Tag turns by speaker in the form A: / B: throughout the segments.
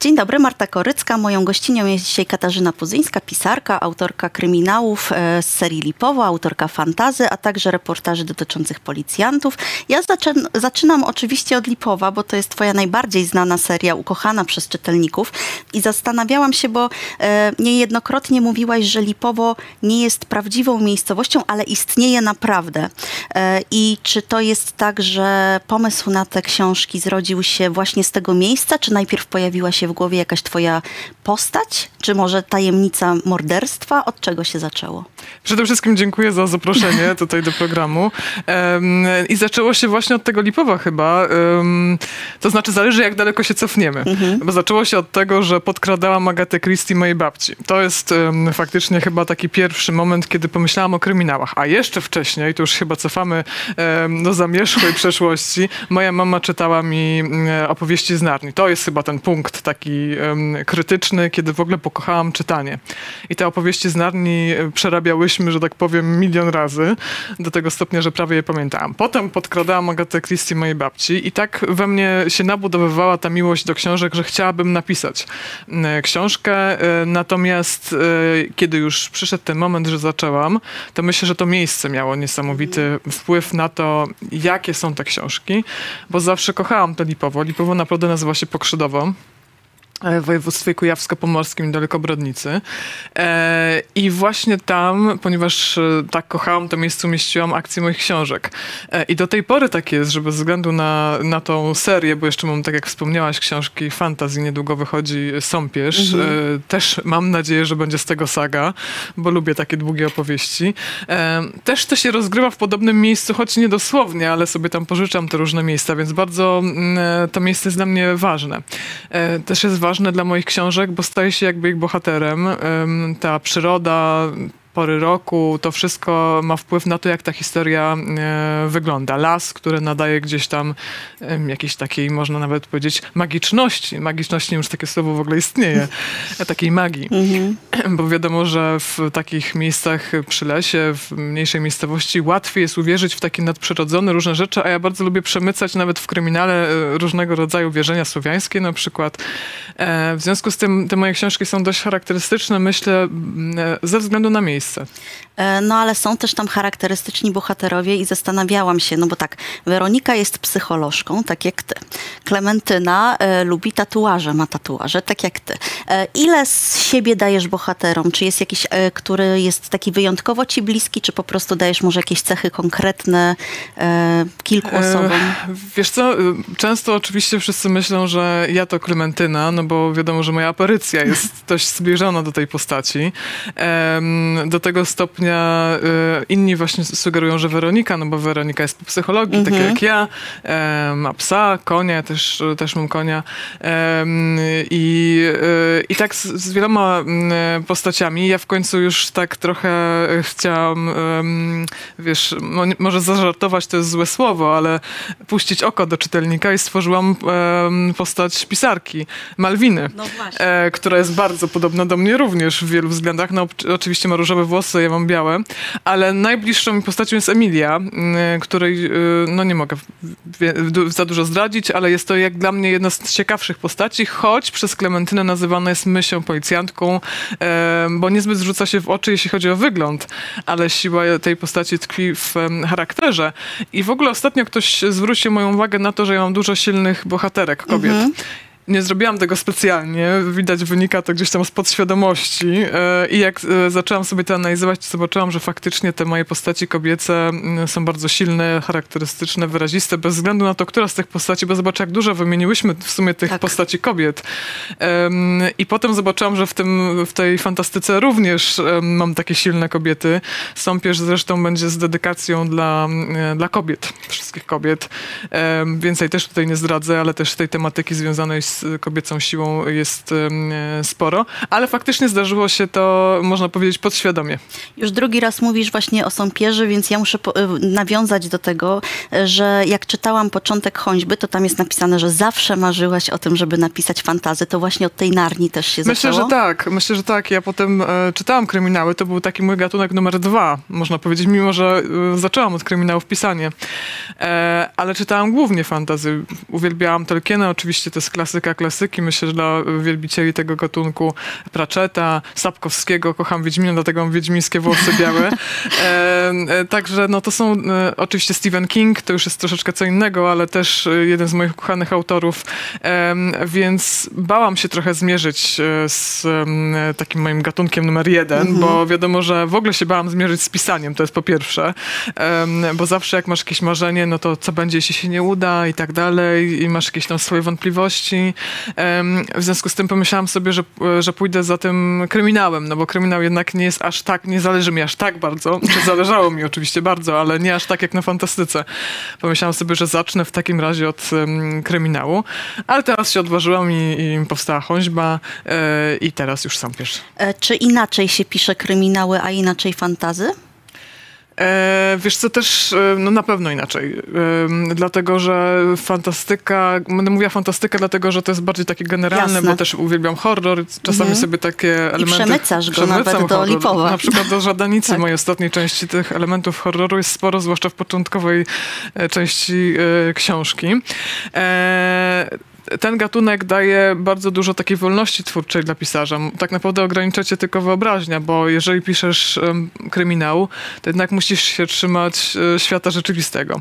A: Dzień dobry, Marta Korycka. Moją gościnią jest dzisiaj Katarzyna Puzyńska, pisarka, autorka kryminałów e, z serii Lipowo, autorka fantazy, a także reportaży dotyczących policjantów. Ja zaczyn zaczynam oczywiście od Lipowa, bo to jest twoja najbardziej znana seria, ukochana przez czytelników. I zastanawiałam się, bo e, niejednokrotnie mówiłaś, że Lipowo nie jest prawdziwą miejscowością, ale istnieje naprawdę. E, I czy to jest tak, że pomysł na te książki zrodził się właśnie z tego miejsca, czy najpierw pojawiła się w głowie jakaś twoja postać? Czy może tajemnica morderstwa? Od czego się zaczęło?
B: Przede wszystkim dziękuję za zaproszenie tutaj do programu. Um, I zaczęło się właśnie od tego Lipowa chyba. Um, to znaczy zależy jak daleko się cofniemy. Mhm. Bo zaczęło się od tego, że podkradałam Agatę Christie mojej babci. To jest um, faktycznie chyba taki pierwszy moment, kiedy pomyślałam o kryminałach. A jeszcze wcześniej, to już chyba cofamy do zamierzchłej przeszłości, moja mama czytała mi opowieści z Narni. To jest chyba ten punkt taki taki krytyczny, kiedy w ogóle pokochałam czytanie. I te opowieści z Narni e, przerabiałyśmy, że tak powiem, milion razy, do tego stopnia, że prawie je pamiętałam. Potem podkradałam Agatę Christie mojej babci i tak we mnie się nabudowywała ta miłość do książek, że chciałabym napisać książkę. E, natomiast e, kiedy już przyszedł ten moment, że zaczęłam, to myślę, że to miejsce miało niesamowity wpływ na to, jakie są te książki, bo zawsze kochałam to Lipowo. Lipowo naprawdę nazywa się Pokrzydowo. E, w województwie kujawsko-pomorskim niedaleko Brodnicy. E, I właśnie tam, ponieważ e, tak kochałam to miejsce, umieściłam akcję moich książek. I do tej pory tak jest, że bez względu na, na tą serię, bo jeszcze mam, tak jak wspomniałaś, książki fantazji, niedługo wychodzi Sąpierz. Mhm. Też mam nadzieję, że będzie z tego saga, bo lubię takie długie opowieści. Też to się rozgrywa w podobnym miejscu, choć nie dosłownie, ale sobie tam pożyczam te różne miejsca, więc bardzo mm, to miejsce jest dla mnie ważne. Też jest ważne ważne dla moich książek, bo staję się jakby ich bohaterem. Ta przyroda, pory roku, to wszystko ma wpływ na to, jak ta historia e, wygląda. Las, który nadaje gdzieś tam e, jakiejś takiej, można nawet powiedzieć, magiczności. Magiczności już takie słowo w ogóle istnieje. takiej magii. Mhm. Bo wiadomo, że w takich miejscach przy lesie, w mniejszej miejscowości łatwiej jest uwierzyć w takie nadprzyrodzone różne rzeczy, a ja bardzo lubię przemycać nawet w kryminale e, różnego rodzaju wierzenia słowiańskie na przykład. E, w związku z tym te moje książki są dość charakterystyczne, myślę, e, ze względu na miejsce miejsce.
A: E, no ale są też tam charakterystyczni bohaterowie i zastanawiałam się, no bo tak, Weronika jest psycholożką, tak jak ty. Klementyna e, lubi tatuaże, ma tatuaże, tak jak ty. E, ile z siebie dajesz bohaterom? Czy jest jakiś, e, który jest taki wyjątkowo ci bliski, czy po prostu dajesz może jakieś cechy konkretne e, kilku e, osobom?
B: wiesz co, często oczywiście wszyscy myślą, że ja to Klementyna, no bo wiadomo, że moja aparycja jest dość zbliżona do tej postaci. Do tego stopnia Y, inni właśnie sugerują, że Weronika, no bo Weronika jest po psychologii, mhm. tak jak ja, ma psa, konia, też, też mam konia. I, y, i tak z, z wieloma mm, postaciami. Ja w końcu już tak trochę chciałam, wiesz, może zażartować to jest złe słowo, ale puścić oko do czytelnika i stworzyłam postać pisarki, Malwiny, no e, która jest bardzo podobna do mnie również w wielu względach. No oczywiście ma różowe włosy, ja mam białe białe, ale najbliższą mi postacią jest Emilia, mm, której y, no nie mogę za dużo zdradzić, ale jest to jak dla mnie jedna z ciekawszych postaci, choć przez Klementynę nazywana jest myślą policjantką, bo niezbyt rzuca się w oczy, jeśli chodzi o wygląd, ale siła tej postaci tkwi w charakterze. I w ogóle ostatnio ktoś zwrócił moją uwagę na to, że ja mam dużo silnych bohaterek, kobiet. Mhm nie zrobiłam tego specjalnie. Widać, wynika to gdzieś tam z podświadomości. E, I jak e, zaczęłam sobie to analizować, to zobaczyłam, że faktycznie te moje postaci kobiece mm, są bardzo silne, charakterystyczne, wyraziste, bez względu na to, która z tych postaci, bo zobacz, jak dużo wymieniłyśmy w sumie tych tak. postaci kobiet. I potem zobaczyłam, że w, tym, w tej fantastyce również mam takie silne kobiety. Sąpierz zresztą będzie z dedykacją dla, e, dla kobiet, wszystkich kobiet. Więcej też tutaj nie zdradzę, ale też tej tematyki związanej z kobiecą siłą jest sporo, ale faktycznie zdarzyło się to, można powiedzieć, podświadomie.
A: Już drugi raz mówisz właśnie o sąpierzy, więc ja muszę nawiązać do tego, że jak czytałam początek Choćby, to tam jest napisane, że zawsze marzyłaś o tym, żeby napisać fantazy. To właśnie od tej Narni też się
B: Myślę,
A: zaczęło?
B: że tak. Myślę, że tak. Ja potem e, czytałam kryminały. To był taki mój gatunek numer dwa, można powiedzieć, mimo że e, zaczęłam od kryminałów pisanie. E, ale czytałam głównie fantazy. Uwielbiałam Tolkiena, oczywiście to jest klasyka klasyka klasyki, myślę, że dla wielbicieli tego gatunku Pratchetta, Sapkowskiego, kocham Wiedźmina, dlatego mam wiedźmińskie włosy białe. E, e, także no to są e, oczywiście Stephen King, to już jest troszeczkę co innego, ale też e, jeden z moich ukochanych autorów, e, więc bałam się trochę zmierzyć e, z takim moim gatunkiem numer jeden, bo wiadomo, że w ogóle się bałam zmierzyć z pisaniem, to jest po pierwsze, bo zawsze jak masz jakieś marzenie, no to co będzie, jeśli się nie uda i tak dalej i masz jakieś tam swoje wątpliwości. W związku z tym pomyślałam sobie, że, że pójdę za tym kryminałem, no bo kryminał jednak nie jest aż tak, nie zależy mi aż tak bardzo, czy zależało mi oczywiście bardzo, ale nie aż tak jak na fantastyce. Pomyślałam sobie, że zacznę w takim razie od kryminału, ale teraz się odważyłam i, i powstała Choćba e, i teraz już sam piszę.
A: E, Czy inaczej się pisze kryminały, a inaczej fantazy?
B: E, wiesz co, też e, no na pewno inaczej. E, dlatego, że fantastyka, będę mówiła fantastyka, dlatego, że to jest bardziej takie generalne,
A: Jasne.
B: bo też uwielbiam horror. Czasami sobie takie elementy...
A: przemycasz go nawet
B: przemycam
A: do Lipowa.
B: Na przykład do Żadanicy,
A: Tak.
B: mojej ostatniej części tych elementów horroru jest sporo, zwłaszcza w początkowej części książki. Ten gatunek daje bardzo dużo takiej wolności twórczej dla pisarza. Tak naprawdę ogranicza cię tylko wyobraźnia, bo jeżeli piszesz kryminał, to jednak musisz się trzymać e, świata rzeczywistego.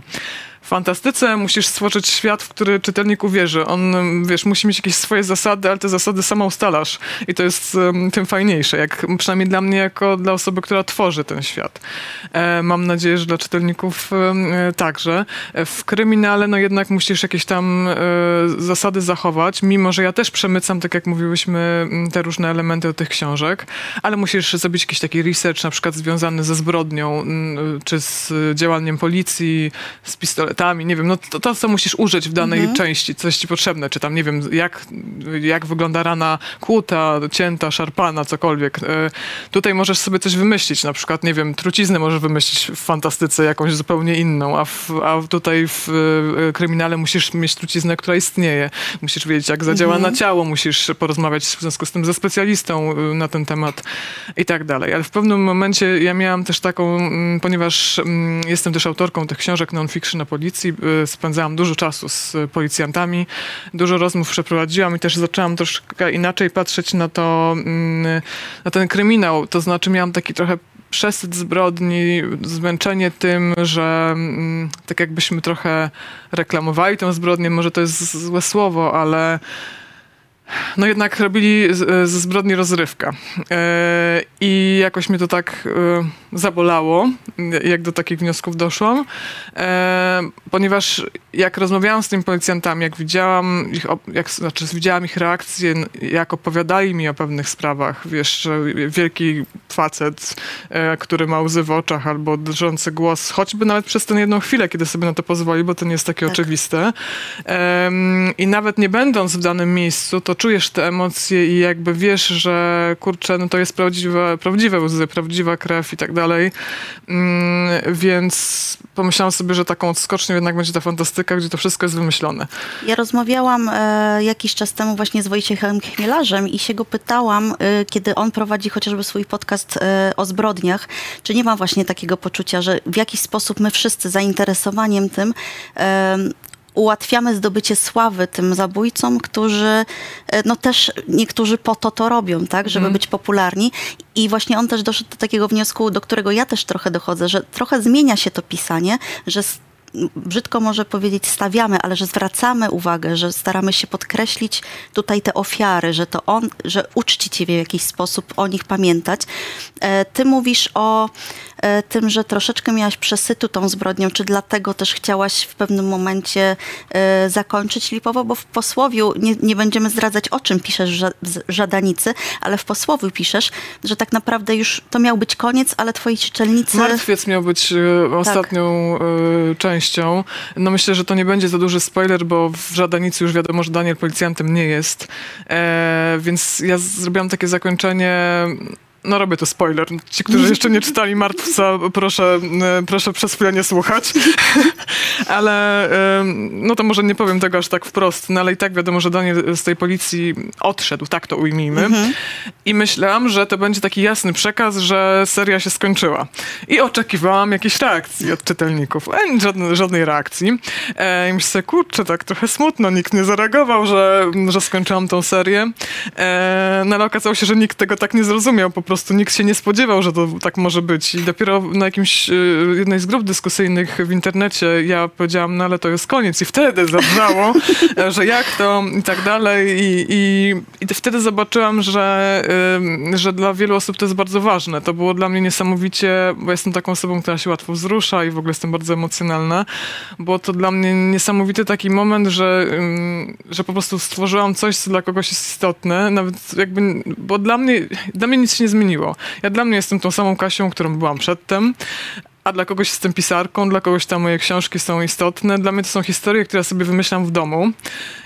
B: Fantastyce musisz stworzyć świat, w który czytelnik uwierzy. On, wiesz, musi mieć jakieś swoje zasady, ale te zasady sama ustalasz. I to jest em, tym fajniejsze, jak, przynajmniej dla mnie, jako dla osoby, która tworzy ten świat. E, mam nadzieję, że dla czytelników e, także. E, W kryminale, no jednak musisz jakieś tam e, zasady zachować, mimo że ja też przemycam, tak jak mówiłyśmy, te różne elementy do tych książek, ale musisz zrobić jakiś taki research, na przykład związany ze zbrodnią, czy z działaniem policji, z nie wiem, no to, to co musisz użyć w danej części, coś ci potrzebne, czy tam, nie wiem, jak, jak wygląda rana kłuta, cięta, szarpana, cokolwiek. E, Tutaj możesz sobie coś wymyślić, na przykład, nie wiem, truciznę możesz wymyślić w fantastyce jakąś zupełnie inną, a, w, a tutaj w e, kryminale musisz mieć truciznę, która istnieje. Musisz wiedzieć, jak zadziała na ciało, musisz porozmawiać w związku z tym ze specjalistą e, na ten temat i tak dalej. Ale w pewnym momencie ja miałam też taką, ponieważ jestem też autorką tych książek non-fiction na policji, e, spędzałam dużo czasu z policjantami, dużo rozmów przeprowadziłam i też zaczęłam troszkę inaczej patrzeć na to, mm, na ten kryminał. To znaczy miałam taki trochę przesyt zbrodni, zmęczenie tym, że mm, tak jakbyśmy trochę reklamowali tę zbrodnię, może to jest złe słowo, ale no jednak robili ze zbrodni rozrywka. E, I jakoś mnie to tak e, zabolało, jak do takich wniosków doszłam, e, ponieważ jak rozmawiałam z tymi policjantami, jak widziałam ich, jak, znaczy widziałam ich reakcje, jak opowiadali mi o pewnych sprawach, wiesz, wielki facet, który ma łzy w oczach albo drżący głos, choćby nawet przez tę jedną chwilę, kiedy sobie na to pozwoli, bo to nie jest takie
A: Tak.
B: oczywiste. I nawet nie będąc w danym miejscu, to czujesz te emocje i jakby wiesz, że kurczę, no to jest prawdziwe, prawdziwe łzy, prawdziwa krew i tak dalej. Mm, Więc pomyślałam sobie, że taką odskocznią jednak będzie ta fantastyka, gdzie to wszystko jest wymyślone.
A: Ja rozmawiałam e, jakiś czas temu właśnie z Wojciechem Chmielarzem i się go pytałam, e, kiedy on prowadzi chociażby swój podcast e, o zbrodniach, czy nie ma właśnie takiego poczucia, że w jakiś sposób my wszyscy zainteresowaniem tym e, ułatwiamy zdobycie sławy tym zabójcom, którzy e, no też niektórzy po to to robią, tak, żeby być popularni. I właśnie on też doszedł do takiego wniosku, do którego ja też trochę dochodzę, że trochę zmienia się to pisanie, że brzydko może powiedzieć stawiamy, ale że zwracamy uwagę, że staramy się podkreślić tutaj te ofiary, że to on, że uczcić je w jakiś sposób, o nich pamiętać. E, Ty mówisz o tym, że troszeczkę miałaś przesytu tą zbrodnią, czy dlatego też chciałaś w pewnym momencie e, zakończyć Lipowo, bo w posłowiu, nie, nie będziemy zdradzać o czym piszesz w Ża- w Żadanicy, ale w posłowiu piszesz, że tak naprawdę już to miał być koniec, ale twoi czytelnicy...
B: Martwiec miał być e, ostatnią e, częścią. No myślę, że to nie będzie za duży spoiler, bo w Żadanicy już wiadomo, że Daniel policjantem nie jest. E, więc ja zrobiłam takie zakończenie no robię to spoiler. Ci, którzy jeszcze nie czytali Martwca, proszę, e, proszę przez chwilę nie słuchać. ale no to może nie powiem tego aż tak wprost, no ale i tak wiadomo, że Daniel z tej policji odszedł, tak to ujmijmy. Mhm. I myślałam, że to będzie taki jasny przekaz, że seria się skończyła. I oczekiwałam jakiejś reakcji od czytelników. E, żadnej, żadnej reakcji. E, I myślę, kurczę, tak trochę smutno, nikt nie zareagował, że, że skończyłam tą serię. E, no ale okazało się, że nikt tego tak nie zrozumiał, po prostu nikt się nie spodziewał, że to tak może być. I dopiero na jakimś, e, jednej z grup dyskusyjnych w internecie ja powiedziałam, no ale to jest koniec. I wtedy zabrzało, że jak to i tak dalej. I, i, i wtedy zobaczyłam, że, że dla wielu osób to jest bardzo ważne. To było dla mnie niesamowicie, bo jestem taką osobą, która się łatwo wzrusza i w ogóle jestem bardzo emocjonalna. Było to dla mnie niesamowity taki moment, że, że po prostu stworzyłam coś, co dla kogoś jest istotne. Nawet jakby, bo dla mnie, dla mnie nic się nie zmieniło. Ja dla mnie jestem tą samą Kasią, którą byłam przedtem, a dla kogoś jestem pisarką, dla kogoś tam moje książki są istotne. Dla mnie to są historie, które sobie wymyślam w domu.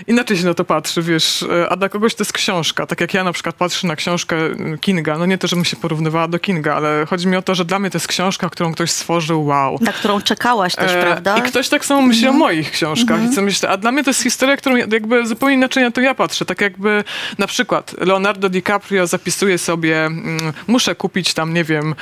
B: Inaczej się na to patrzy, wiesz, a dla kogoś to jest książka. Tak jak ja na przykład patrzę na książkę Kinga, no nie to, żebym się porównywała do Kinga, ale chodzi mi o to, że dla mnie to jest książka, którą ktoś stworzył, wow.
A: Na którą czekałaś też, e, prawda?
B: I ktoś tak samo myśli o moich książkach -hmm. i co myślę, a dla mnie to jest historia, którą jakby zupełnie inaczej na to ja patrzę. Tak jakby na przykład Leonardo DiCaprio zapisuje sobie, mm, muszę kupić tam, nie wiem,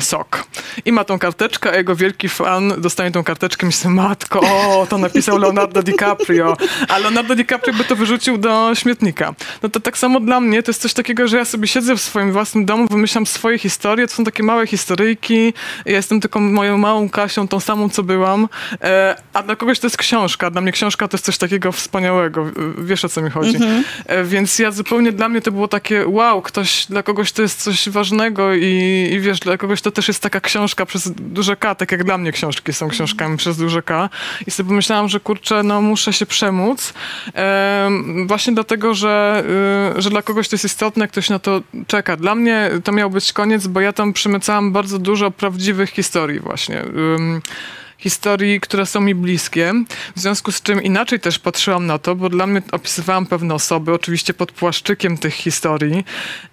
B: sok. I ma tą tą karteczkę, a jego wielki fan dostanie tą karteczkę i myśli, matko, o, to napisał Leonardo DiCaprio. A Leonardo DiCaprio by to wyrzucił do śmietnika. No to tak samo dla mnie, to jest coś takiego, że ja sobie siedzę w swoim własnym domu, wymyślam swoje historie, to są takie małe historyjki, ja jestem tylko moją małą Kasią, tą samą, co byłam, e, a dla kogoś to jest książka. Dla mnie książka to jest coś takiego wspaniałego. Wiesz, o co mi chodzi. Mhm. E, więc ja zupełnie, dla mnie to było takie, wow, ktoś, dla kogoś to jest coś ważnego i, i wiesz, dla kogoś to też jest taka książka przez duże K, tak jak dla mnie książki są książkami przez duże K. I sobie pomyślałam, że kurczę, no muszę się przemóc. E, właśnie dlatego, że, y, że dla kogoś to jest istotne, ktoś na to czeka. Dla mnie to miał być koniec, bo ja tam przemycałam bardzo dużo prawdziwych historii właśnie. Historii, które są mi bliskie, w związku z czym inaczej też patrzyłam na to, bo dla mnie opisywałam pewne osoby, oczywiście pod płaszczykiem tych historii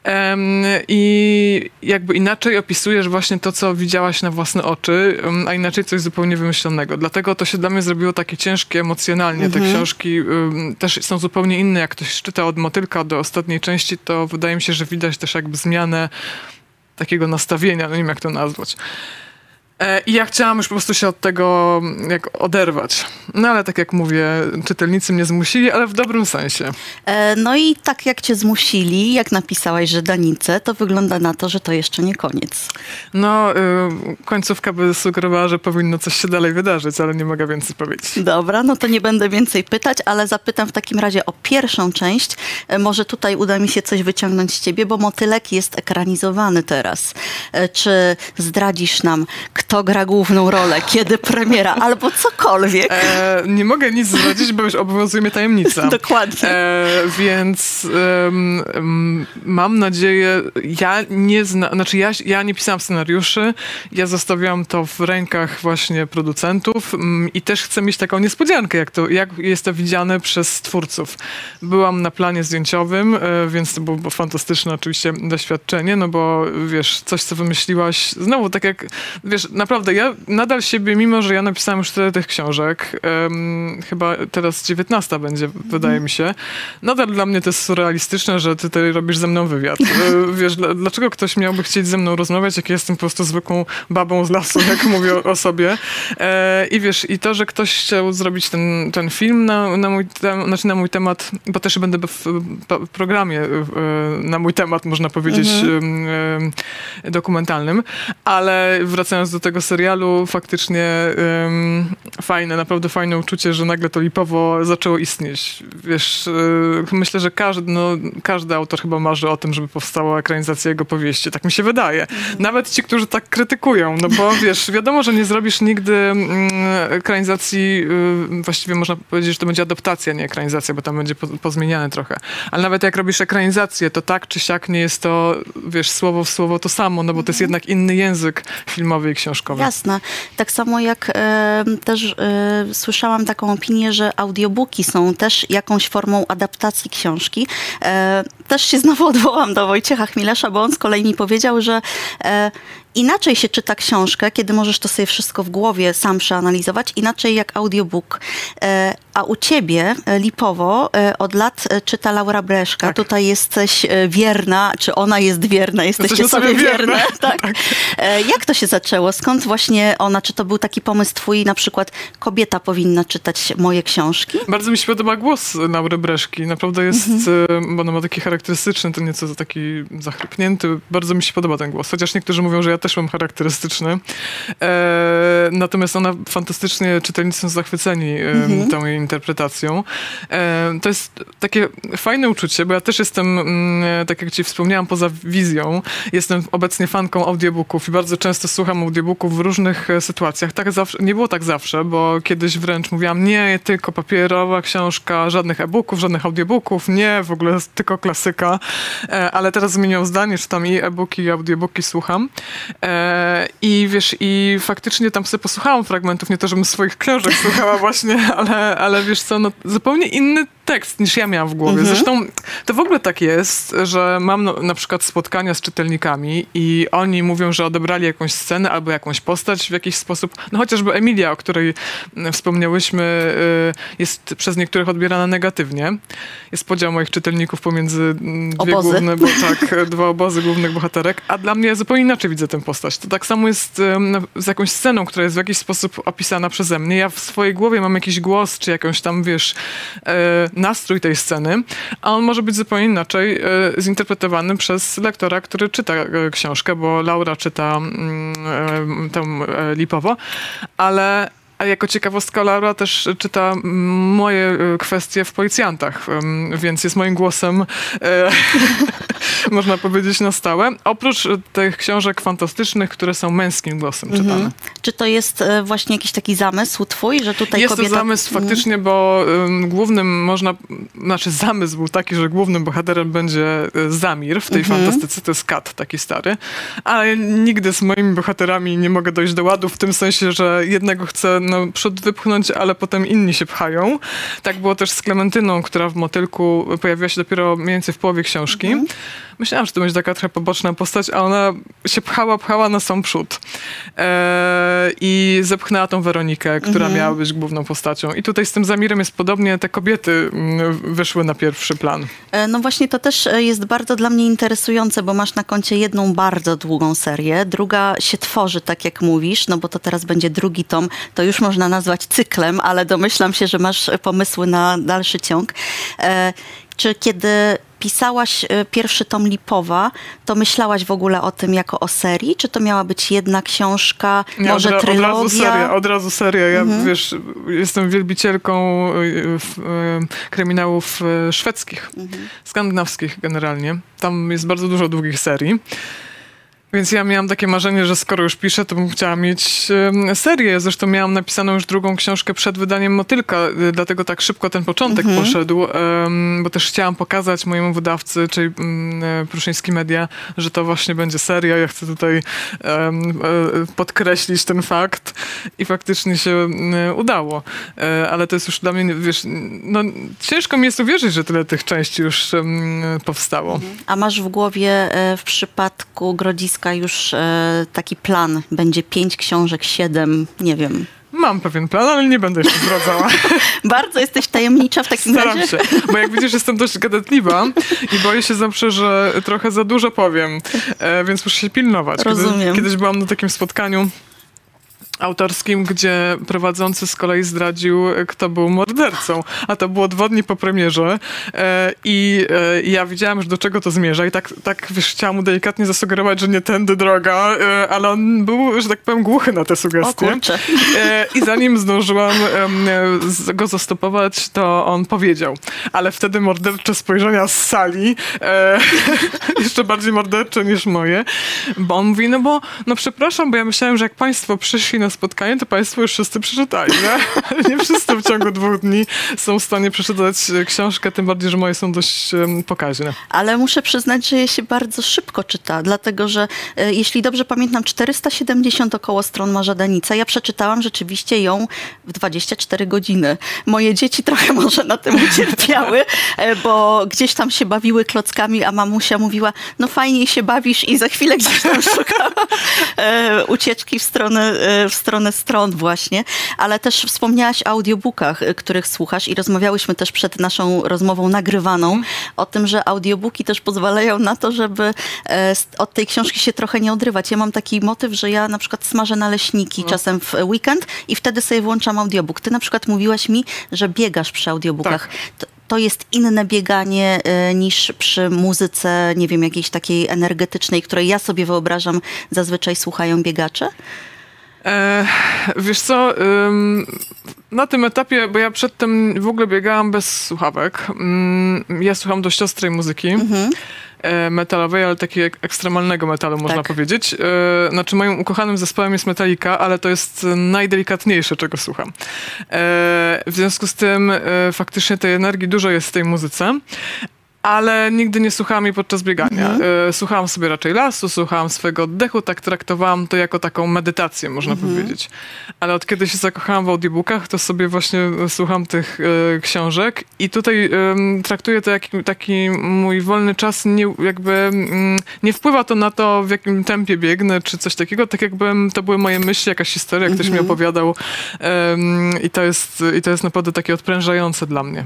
B: um, i jakby inaczej opisujesz właśnie to, co widziałaś na własne oczy, um, a inaczej coś zupełnie wymyślonego. Dlatego to się dla mnie zrobiło takie ciężkie emocjonalnie. Mhm. Te książki um, też są zupełnie inne. Jak ktoś czyta od motylka do ostatniej części, to wydaje mi się, że widać też jakby zmianę takiego nastawienia, no nie wiem jak to nazwać. E, I ja chciałam już po prostu się od tego jak oderwać. No ale tak jak mówię, czytelnicy mnie zmusili, ale w dobrym sensie.
A: E, no i tak jak cię zmusili, jak napisałaś, że Danice, to wygląda na to, że to jeszcze nie koniec.
B: No, y, końcówka by sugerowała, że powinno coś się dalej wydarzyć, ale nie mogę więcej powiedzieć.
A: Dobra, no to nie będę więcej pytać, ale zapytam w takim razie o pierwszą część. E, może tutaj uda mi się coś wyciągnąć z ciebie, bo Motylek jest ekranizowany teraz. Czy zdradzisz nam, kto kto gra główną rolę, kiedy premiera, albo cokolwiek.
B: E, nie mogę nic zdradzić, bo już obowiązuje mnie tajemnica.
A: Dokładnie. E,
B: więc mam nadzieję, ja nie zna, znaczy ja, ja nie pisałam scenariuszy, ja zostawiałam to w rękach właśnie producentów i też chcę mieć taką niespodziankę, jak, to, jak jest to widziane przez twórców. Byłam na planie zdjęciowym, e, więc to było fantastyczne oczywiście doświadczenie, no bo wiesz, coś co wymyśliłaś, znowu tak jak, wiesz, naprawdę, ja nadal siebie, mimo że ja napisałam już tyle tych książek, um, chyba teraz 19 będzie, wydaje mi się, nadal dla mnie to jest surrealistyczne, że ty tutaj robisz ze mną wywiad. E, wiesz, dlaczego ktoś miałby chcieć ze mną rozmawiać, jak ja jestem po prostu zwykłą babą z lasu, jak mówię o, o sobie. E, I wiesz, i to, że ktoś chciał zrobić ten, ten film na, na, mój, tem, znaczy na mój temat, bo też będę w, w programie na mój temat, można powiedzieć, mhm. dokumentalnym, ale wracając do tego serialu faktycznie um, fajne, naprawdę fajne uczucie, że nagle to Lipowo zaczęło istnieć. Wiesz, y, myślę, że każdy, no, każdy autor chyba marzy o tym, żeby powstała ekranizacja jego powieści. Tak mi się wydaje. Nawet ci, którzy tak krytykują, no bo wiesz, wiadomo, że nie zrobisz nigdy mm, ekranizacji, y, właściwie można powiedzieć, że to będzie adaptacja, nie ekranizacja, bo tam będzie po, pozmieniane trochę. Ale nawet jak robisz ekranizację, to tak czy siak nie jest to, wiesz, słowo w słowo to samo, no bo to jest jednak inny język filmowy i książkowy książkowe.
A: Jasne. Tak samo jak e, też e, słyszałam taką opinię, że audiobooki są też jakąś formą adaptacji książki. E, też się znowu odwołam do Wojciecha Chmielesza, bo on z kolei mi powiedział, że e, inaczej się czyta książkę, kiedy możesz to sobie wszystko w głowie sam przeanalizować, inaczej jak audiobook. E, a u ciebie, e, Lipowo, e, od lat czyta Laura Breszka.
B: Tak.
A: Tutaj jesteś wierna, czy ona jest wierna, jesteście
B: Jesteśmy
A: sobie
B: sobie
A: wierne.
B: wierne.
A: Tak. E, Jak to się zaczęło? Skąd właśnie ona? Czy to był taki pomysł twój, na przykład kobieta powinna czytać moje książki?
B: Bardzo mi się podoba głos Laury Breszki. Naprawdę jest,
A: Mhm.
B: bo ona ma taki charakterystyczny, to nieco taki zachrypnięty. Bardzo mi się podoba ten głos. Chociaż niektórzy mówią, że ja też mam charakterystyczny. E, natomiast ona fantastycznie, czytelnicy są zachwyceni e,
A: Mhm.
B: tą jej interpretacją. E, to jest takie fajne uczucie, bo ja też jestem, mm, tak jak ci wspomniałam, poza wizją, jestem obecnie fanką audiobooków i bardzo często słucham audiobooków w różnych e, sytuacjach. Tak zawsze, nie było tak zawsze, bo kiedyś wręcz mówiłam, nie, tylko papierowa książka, żadnych e-booków, żadnych audiobooków, nie, w ogóle tylko klasyka. E, ale teraz zmieniłam zdanie, czytam i e-booki, i audiobooki słucham. E, I wiesz, i faktycznie tam sobie posłuchałam fragmentów, nie to, żebym swoich książek słuchała właśnie, ale, ale wiesz co, no, zupełnie inny tekst niż ja miałam w głowie. Zresztą to w ogóle tak jest, że mam no, na przykład spotkania z czytelnikami i oni mówią, że odebrali jakąś scenę albo jakąś postać w jakiś sposób. No chociażby Emilia, o której mm, wspomniałyśmy, y, jest przez niektórych odbierana negatywnie. Jest podział moich czytelników pomiędzy mm, dwie
A: Obozy.
B: główne, bo tak, dwa obozy głównych bohaterek, a dla mnie zupełnie inaczej widzę tę postać. To tak samo jest z jakąś sceną, która jest w jakiś sposób opisana przeze mnie. Ja w swojej głowie mam jakiś głos, czy jakąś tam, wiesz, e, nastrój tej sceny, a on może być zupełnie inaczej e, zinterpretowany przez lektora, który czyta e, książkę, bo Laura czyta mm, e, tę e, lipowo, ale a jako ciekawostka Laura też czyta moje e, kwestie w policjantach, więc jest moim głosem, e, można powiedzieć, na stałe. Oprócz e, tych książek fantastycznych, które są męskim głosem czytane.
A: Mhm. Czy to jest właśnie jakiś taki zamysł twój, że tutaj
B: Jest
A: kobieta...
B: to zamysł
A: Mhm.
B: faktycznie, bo ym, głównym można, znaczy zamysł był taki, że głównym bohaterem będzie Zamir w tej
A: Mhm.
B: fantastyce, to jest kat taki stary, ale nigdy z moimi bohaterami nie mogę dojść do ładu w tym sensie, że jednego chcę przód wypchnąć, ale potem inni się pchają. Tak było też z Klementyną, która w Motylku pojawiła się dopiero mniej więcej w połowie książki.
A: Mhm.
B: Myślałam, że to będzie taka trochę poboczna postać, a ona się pchała, pchała na sam przód. Eee, I zepchnęła tą Weronikę, która
A: Mhm.
B: miała być główną postacią. I tutaj z tym Zamirem jest podobnie, te kobiety mm, wyszły na pierwszy plan.
A: E, No właśnie to też e, jest bardzo dla mnie interesujące, bo masz na koncie jedną bardzo długą serię, druga się tworzy, tak jak mówisz, no bo to teraz będzie drugi tom, to już można nazwać cyklem, ale domyślam się, że masz pomysły na dalszy ciąg. E, Czy kiedy pisałaś e, pierwszy tom Lipowa, to myślałaś w ogóle o tym jako o serii? Czy to miała być jedna książka,
B: Nie,
A: może
B: od, ra-
A: trylogia?
B: Od razu seria, od razu seria. Ja,
A: Mhm.
B: wiesz, jestem wielbicielką y, w, y, kryminałów y, szwedzkich,
A: Mhm.
B: skandynawskich generalnie. Tam jest bardzo dużo długich serii. Więc ja miałam takie marzenie, że skoro już piszę, to bym chciała mieć serię. Zresztą miałam napisaną już drugą książkę przed wydaniem Motylka, y, dlatego tak szybko ten początek
A: Mhm.
B: poszedł, bo też chciałam pokazać mojemu wydawcy, czyli mm, e, Pruszyński Media, że to właśnie będzie seria. Ja chcę tutaj e, podkreślić ten fakt i faktycznie się mm, udało. E, Ale to jest już dla mnie, wiesz, no ciężko mi jest uwierzyć, że tyle tych części już powstało.
A: A masz w głowie w przypadku Grodziska już e, taki plan? Będzie pięć książek, siedem, nie wiem.
B: Mam pewien plan, ale nie będę jeszcze zdradzała.
A: Bardzo jesteś tajemnicza w takim
B: Staram
A: razie.
B: się, bo jak widzisz, jestem dość gadatliwa i boję się zawsze, że trochę za dużo powiem, e, więc muszę się pilnować. Kiedy,
A: Rozumiem.
B: kiedyś byłam na takim spotkaniu autorskim, gdzie prowadzący z kolei zdradził, kto był mordercą, a to było dwa dni po premierze e, i e, ja widziałam już, do czego to zmierza i tak, tak wiesz, chciałam mu delikatnie zasugerować, że nie tędy droga, e, ale on był, że tak powiem, głuchy na te
A: O
B: sugestie.
A: kurczę.
B: E, I zanim zdążyłam go zastopować, to on powiedział. Ale wtedy mordercze spojrzenia z sali, jeszcze bardziej mordercze niż moje, bo on mówi, no bo, no przepraszam, bo ja myślałem, że jak państwo przyszli na spotkanie, to państwo już wszyscy przeczytali, nie? nie wszyscy w ciągu dwóch dni są w stanie przeczytać książkę, tym bardziej, że moje są dość pokaźne.
A: Ale muszę przyznać, że je się bardzo szybko czyta, dlatego że e, jeśli dobrze pamiętam, 470 około stron ma Żadanica. Ja przeczytałam rzeczywiście ją w 24 godziny. Moje dzieci trochę może na tym ucierpiały, e, bo gdzieś tam się bawiły klockami, a mamusia mówiła, no fajnie się bawisz i za chwilę gdzieś tam szukała e, ucieczki w stronę, w stronę stron właśnie. Ale też wspomniałaś o audiobookach, których słuchasz i rozmawiałyśmy też przed naszą rozmową nagrywaną o tym, że audiobooki też pozwalają na to, żeby od tej książki się trochę nie odrywać. Ja mam taki motyw, że ja na przykład smażę naleśniki no. czasem w weekend i wtedy sobie włączam audiobook. Ty na przykład mówiłaś mi, że biegasz przy audiobookach. Tak. To, jest inne bieganie y, niż przy muzyce, nie wiem, jakiejś takiej energetycznej, której ja sobie wyobrażam, zazwyczaj słuchają biegacze?
B: E, wiesz co, ym, na tym etapie, bo ja przedtem w ogóle biegałam bez słuchawek. Ym, ja słucham dość ostrej muzyki. Mhm. E, metalowej, ale takiego ekstremalnego metalu, można tak. powiedzieć. E, znaczy moim ukochanym zespołem jest Metallica, ale to jest najdelikatniejsze, czego słucham. E, w związku z tym faktycznie tej energii dużo jest w tej muzyce, ale nigdy nie słuchałam jej podczas biegania. Mhm. E, słuchałam sobie raczej lasu, słuchałam swojego oddechu, tak traktowałam to jako taką medytację, można mhm. powiedzieć. Ale od kiedy się zakochałam w audiobookach, to sobie właśnie słucham tych e, książek i tutaj e, traktuję to jak taki mój wolny czas, nie, jakby mm, nie wpływa to na to, w jakim tempie biegnę, czy coś takiego, tak jakbym to były moje myśli, jakaś historia, ktoś mi mhm. opowiadał i to, jest, i to jest naprawdę takie odprężające dla mnie.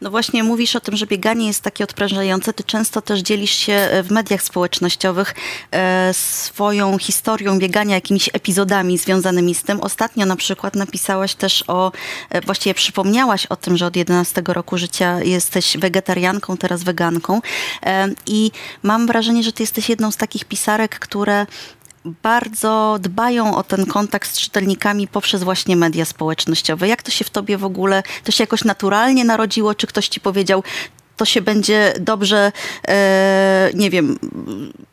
A: No właśnie mówisz o tym, że bieganie jest takie odprężające. Ty często też dzielisz się e, w mediach społecznościowych e, swoją historią biegania, jakimiś epizodami związanymi z tym. Ostatnio na przykład napisałaś też o, e, właściwie przypomniałaś o tym, że od 11 roku życia jesteś wegetarianką, teraz weganką. I mam wrażenie, że ty jesteś jedną z takich pisarek, które bardzo dbają o ten kontakt z czytelnikami poprzez właśnie media społecznościowe. Jak to się w tobie w ogóle, to się jakoś naturalnie narodziło, czy ktoś ci powiedział, to się będzie dobrze, e, nie wiem,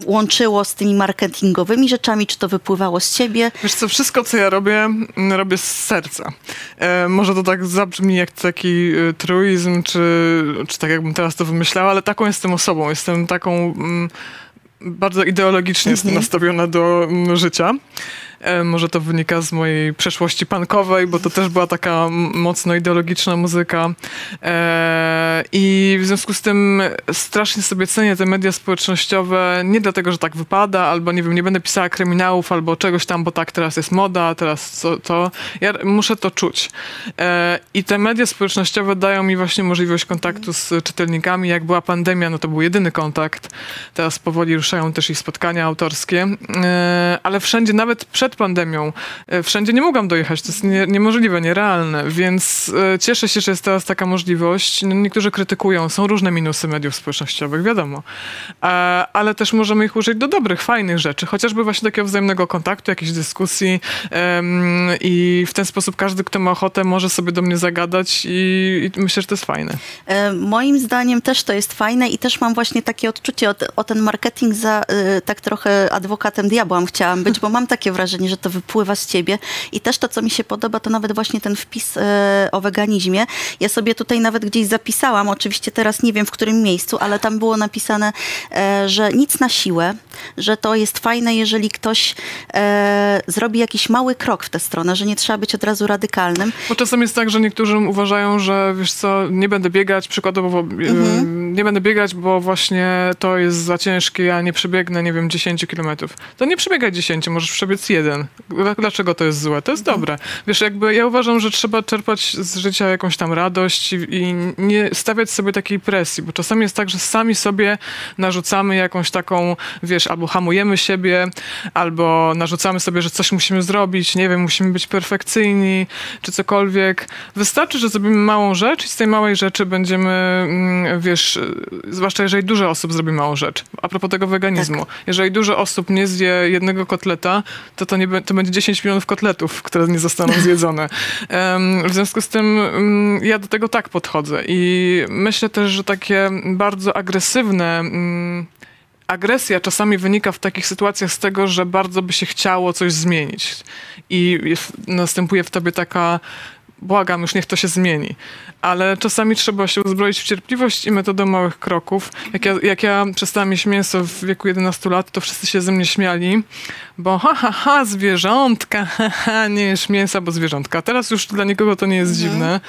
A: łączyło z tymi marketingowymi rzeczami, czy to wypływało z ciebie?
B: Wiesz co, wszystko co ja robię, robię z serca. E, może to tak zabrzmi jak taki e, truizm, czy, czy tak jakbym teraz to wymyślała, ale taką jestem osobą. Jestem taką... Mm, bardzo ideologicznie mhm. nastawiona do mm, życia. E, może to wynika z mojej przeszłości punkowej, bo to też była taka mocno ideologiczna muzyka. E, I w związku z tym strasznie sobie cenię te media społecznościowe, nie dlatego, że tak wypada, albo nie wiem, nie będę pisała kryminałów, albo czegoś tam, bo tak teraz jest moda, teraz co, to. Ja muszę to czuć. E, I te media społecznościowe dają mi właśnie możliwość kontaktu z czytelnikami. Jak była pandemia, no to był jedyny kontakt. Teraz powoli ruszają też ich spotkania autorskie, ale wszędzie, nawet przed przed pandemią e, wszędzie nie mogłam dojechać. To jest nie, niemożliwe, nierealne, więc e, cieszę się, że jest teraz taka możliwość. No, niektórzy krytykują, są różne minusy mediów społecznościowych, wiadomo, ale też możemy ich użyć do dobrych, fajnych rzeczy, chociażby właśnie takiego wzajemnego kontaktu, jakiejś dyskusji i w ten sposób każdy, kto ma ochotę, może sobie do mnie zagadać i, i myślę, że to jest fajne.
A: E, moim zdaniem też to jest fajne i też mam właśnie takie odczucie o, o ten marketing za tak trochę adwokatem diabła chciałam być, bo mam takie wrażenie, wrażenie, że to wypływa z ciebie. I też to, co mi się podoba, to nawet właśnie ten wpis e, o weganizmie. Ja sobie tutaj nawet gdzieś zapisałam, oczywiście teraz nie wiem w którym miejscu, ale tam było napisane, e, że nic na siłę, że to jest fajne, jeżeli ktoś e, zrobi jakiś mały krok w tę stronę, że nie trzeba być od razu radykalnym.
B: Bo czasem jest tak, że niektórzy uważają, że wiesz co, nie będę biegać, przykładowo mhm. nie będę biegać, bo właśnie to jest za ciężkie, ja nie przebiegnę, nie wiem, 10 kilometrów. To nie przebiegaj 10, możesz przebiec jeden jeden. Dlaczego to jest złe? To jest dobre. Wiesz, jakby ja uważam, że trzeba czerpać z życia jakąś tam radość i, i nie stawiać sobie takiej presji, bo czasami jest tak, że sami sobie narzucamy jakąś taką, wiesz, albo hamujemy siebie, albo narzucamy sobie, że coś musimy zrobić, nie wiem, musimy być perfekcyjni, czy cokolwiek. Wystarczy, że zrobimy małą rzecz i z tej małej rzeczy będziemy, mm, wiesz, zwłaszcza jeżeli dużo osób zrobi małą rzecz. A propos tego weganizmu. Tak. Jeżeli dużo osób nie zje jednego kotleta, to to, nie, to będzie 10 milionów kotletów, które nie zostaną zjedzone. W związku z tym mm, ja do tego tak podchodzę i myślę też, że takie bardzo agresywne mm, agresja czasami wynika w takich sytuacjach z tego, że bardzo by się chciało coś zmienić. I następuje w tobie taka błagam, już niech to się zmieni. Ale czasami trzeba się uzbroić w cierpliwość i metodę małych kroków. Jak ja, jak ja przestałam jeść mięso w wieku 11 lat, to wszyscy się ze mnie śmiali, bo ha, ha, ha, zwierzątka, ha, ha, nie jesz mięsa, bo zwierzątka. Teraz już dla nikogo to nie jest mhm. dziwne.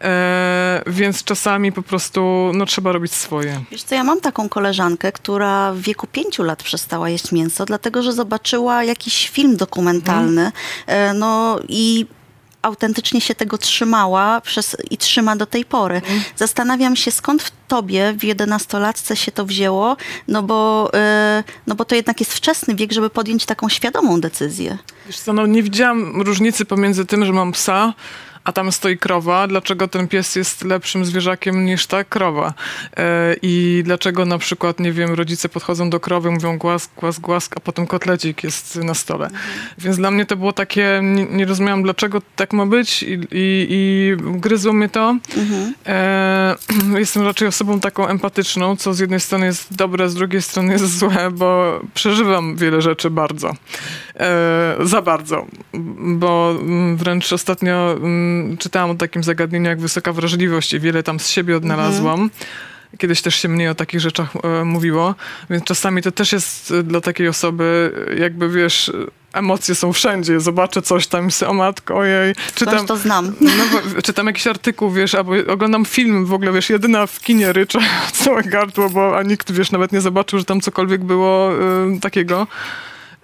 B: E, więc czasami po prostu no, trzeba robić swoje.
A: Wiesz co, ja mam taką koleżankę, która w wieku pięciu lat przestała jeść mięso, dlatego że zobaczyła jakiś film dokumentalny. Hmm. no i autentycznie się tego trzymała przez, i trzyma do tej pory. Mm. Zastanawiam się, skąd w tobie w jedenastolatce się to wzięło, no bo, yy, no bo to jednak jest wczesny wiek, żeby podjąć taką świadomą decyzję.
B: Wiesz co, no nie widziałam różnicy pomiędzy tym, że mam psa, a tam stoi krowa, dlaczego ten pies jest lepszym zwierzakiem niż ta krowa. E, I dlaczego na przykład, nie wiem, rodzice podchodzą do krowy, mówią głask, głask, głask, a potem kotlecik jest na stole. Mhm. Więc dla mnie to było takie, nie, nie rozumiałam dlaczego tak ma być i, i, i gryzło mnie to. Mhm. E, jestem raczej osobą taką empatyczną, co z jednej strony jest dobre, z drugiej strony jest złe, bo przeżywam wiele rzeczy bardzo. E, za bardzo, bo wręcz ostatnio czytałam o takim zagadnieniu jak wysoka wrażliwość i wiele tam z siebie odnalazłam. Mhm. Kiedyś też się mniej o takich rzeczach e, mówiło, więc czasami to też jest e, dla takiej osoby, jakby wiesz, emocje są wszędzie. Zobaczę coś tam o matko, ojej.
A: Czytam, to znam.
B: No, czytam jakiś artykuł, wiesz, albo oglądam film w ogóle, wiesz, jedyna w kinie ryczę całe gardło, bo a nikt, wiesz, nawet nie zobaczył, że tam cokolwiek było y, takiego.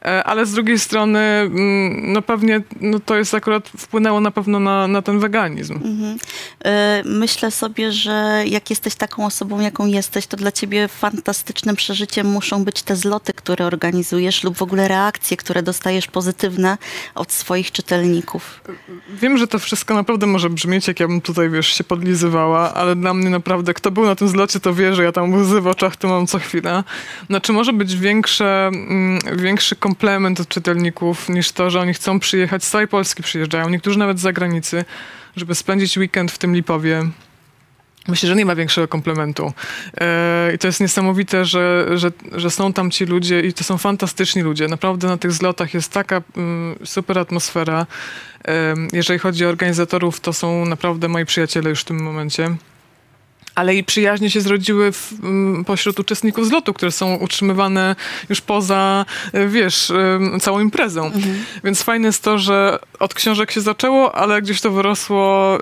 B: E, ale z drugiej strony, mm, no pewnie no to jest akurat wpłynęło na pewno na, na ten weganizm. Mhm.
A: E, myślę sobie, że jak jesteś taką osobą, jaką jesteś, to dla ciebie fantastycznym przeżyciem muszą być te zloty, które organizujesz lub w ogóle reakcje, które dostajesz pozytywne od swoich czytelników.
B: Wiem, że to wszystko naprawdę może brzmieć, jak ja bym tutaj, wiesz, się podlizywała, ale dla mnie naprawdę, kto był na tym zlocie, to wie, że ja tam łzy w oczach to mam co chwilę. Znaczy może być większe, mm, większy komfort komplement od czytelników niż to, że oni chcą przyjechać, z całej Polski przyjeżdżają, niektórzy nawet z zagranicy, żeby spędzić weekend w tym Lipowie. Myślę, że nie ma większego komplementu. E, I to jest niesamowite, że, że, że są tam ci ludzie i to są fantastyczni ludzie. Naprawdę na tych zlotach jest taka mm, super atmosfera. E, jeżeli chodzi o organizatorów, to są naprawdę moi przyjaciele już w tym momencie ale i przyjaźnie się zrodziły w, pośród uczestników zlotu, które są utrzymywane już poza, e, wiesz, całą imprezą. Mhm. Więc fajne jest to, że od książek się zaczęło, ale gdzieś to wyrosło,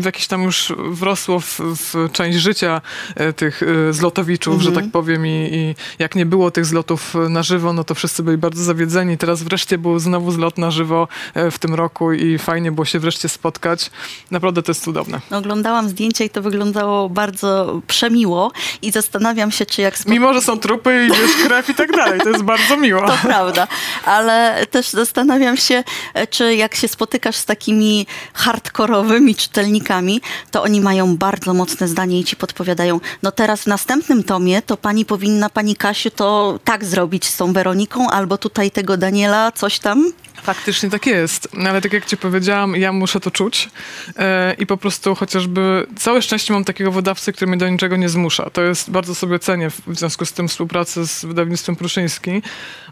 B: w jakieś tam już wrosło w, w część życia e, tych e, zlotowiczów, mhm. że tak powiem I, i jak nie było tych zlotów na żywo, no to wszyscy byli bardzo zawiedzeni. Teraz wreszcie był znowu zlot na żywo w tym roku i fajnie było się wreszcie spotkać. Naprawdę to jest cudowne.
A: Oglądałam zdjęcia i to wyglądało bardzo bardzo przemiło i zastanawiam się, czy jak...
B: Spod... Mimo, że są trupy i wiesz, krew i tak dalej, to jest bardzo miło.
A: To prawda, ale też zastanawiam się, czy jak się spotykasz z takimi hardkorowymi czytelnikami, to oni mają bardzo mocne zdanie i ci podpowiadają, no teraz w następnym tomie to pani powinna, pani Kasiu, to tak zrobić z tą Weroniką, albo tutaj tego Daniela, coś tam.
B: Faktycznie tak jest, ale tak jak ci powiedziałam, ja muszę to czuć e, i po prostu chociażby całe szczęście mam takiego wydawcy, który mnie do niczego nie zmusza. To jest bardzo sobie cenię w związku z tym współpracy z wydawnictwem Pruszyński,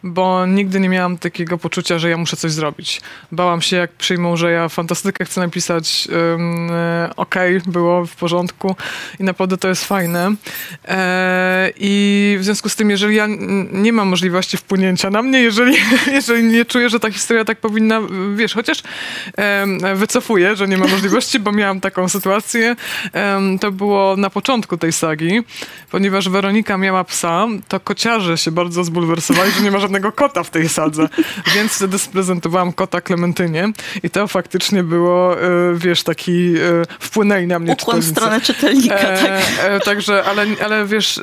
B: bo nigdy nie miałam takiego poczucia, że ja muszę coś zrobić. Bałam się, jak przyjmą, że ja fantastykę chcę napisać, um, okej, okay, było w porządku i naprawdę to jest fajne. E, I w związku z tym, jeżeli ja nie mam możliwości wpłynięcia na mnie, jeżeli, jeżeli nie czuję, że ta historia ja tak powinna, wiesz, chociaż wycofuję, że nie ma możliwości, bo miałam taką sytuację. To było na początku tej sagi, ponieważ Weronika miała psa, to kociarze się bardzo zbulwersowali, że nie ma żadnego kota w tej sadze. Więc wtedy sprezentowałam kota Klementynie i to faktycznie było, e, wiesz, taki e, wpłynęli na mnie
A: Ukłon w stronę czytelnika, e, tak.
B: E, także, ale, ale wiesz,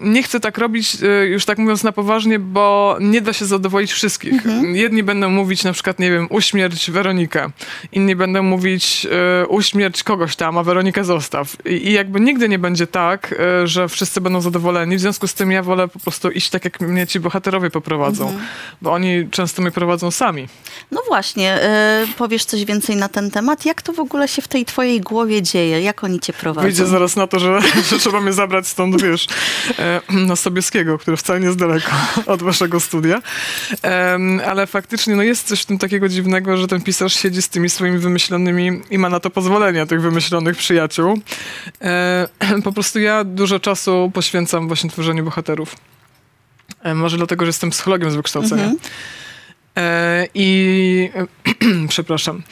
B: nie chcę tak robić, e, już tak mówiąc na poważnie, bo nie da się zadowolić wszystkich. Mhm. Jedni będą mówić na przykład, nie wiem, uśmierć Weronikę. Inni będą mówić y, uśmierć kogoś tam, a Weronikę zostaw. I, jakby nigdy nie będzie tak, y, że wszyscy będą zadowoleni. W związku z tym ja wolę po prostu iść tak, jak mnie ci bohaterowie poprowadzą. Mhm. Bo oni często mnie prowadzą sami.
A: No właśnie, powiesz coś więcej na ten temat. Jak to w ogóle się w tej twojej głowie dzieje? Jak oni cię prowadzą?
B: Wyjdzie zaraz na to, że, że trzeba mnie zabrać stąd, wiesz, e, na Sobieskiego, który wcale nie jest daleko od waszego studia. Ale faktycznie no jest coś w tym takiego dziwnego, że ten pisarz siedzi z tymi swoimi wymyślonymi i ma na to pozwolenie tych wymyślonych przyjaciół. Po prostu ja dużo czasu poświęcam właśnie tworzeniu bohaterów. Może dlatego, że jestem psychologiem z wykształcenia. Mhm. I przepraszam.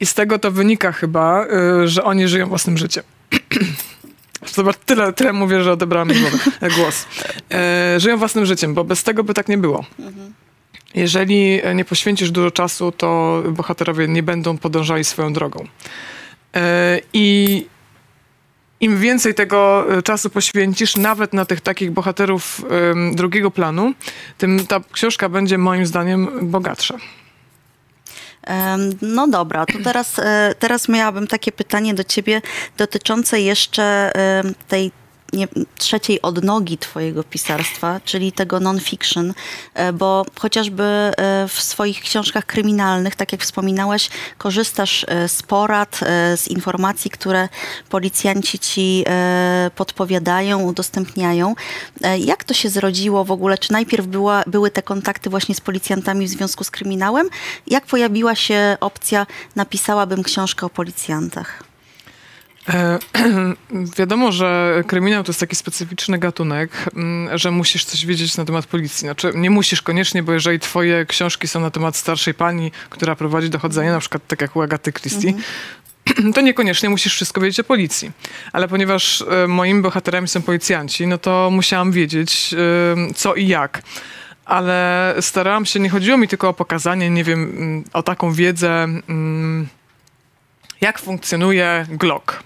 B: I z tego to wynika chyba, że oni żyją własnym życiem. Zobacz, tyle, tyle mówię, że odebrałam głos. E, żyją własnym życiem, bo bez tego by tak nie było. Jeżeli nie poświęcisz dużo czasu, to bohaterowie nie będą podążali swoją drogą. E, I im więcej tego czasu poświęcisz, nawet na tych takich bohaterów drugiego planu, tym ta książka będzie moim zdaniem bogatsza.
A: No dobra, to teraz, e, teraz miałabym takie pytanie do ciebie dotyczące jeszcze tej nie, trzeciej odnogi twojego pisarstwa, czyli tego non-fiction, e, bo chociażby e, w swoich książkach kryminalnych, tak jak wspominałeś, korzystasz e, z porad, z informacji, które policjanci ci podpowiadają, udostępniają. Jak to się zrodziło w ogóle? Czy najpierw była, były te kontakty właśnie z policjantami w związku z kryminałem? Jak pojawiła się opcja, napisałabym książkę o policjantach?
B: E, wiadomo, że kryminał to jest taki specyficzny gatunek, mm, że musisz coś wiedzieć na temat policji. Znaczy, nie musisz koniecznie, bo jeżeli twoje książki są na temat starszej pani, która prowadzi dochodzenie, na przykład tak jak u Agaty Christie, mhm. to niekoniecznie musisz wszystko wiedzieć o policji. Ale ponieważ e, moimi bohaterami są policjanci, no to musiałam wiedzieć e, co i jak ale starałam się, nie chodziło mi tylko o pokazanie, nie wiem, mm, o taką wiedzę, mm, jak funkcjonuje Glock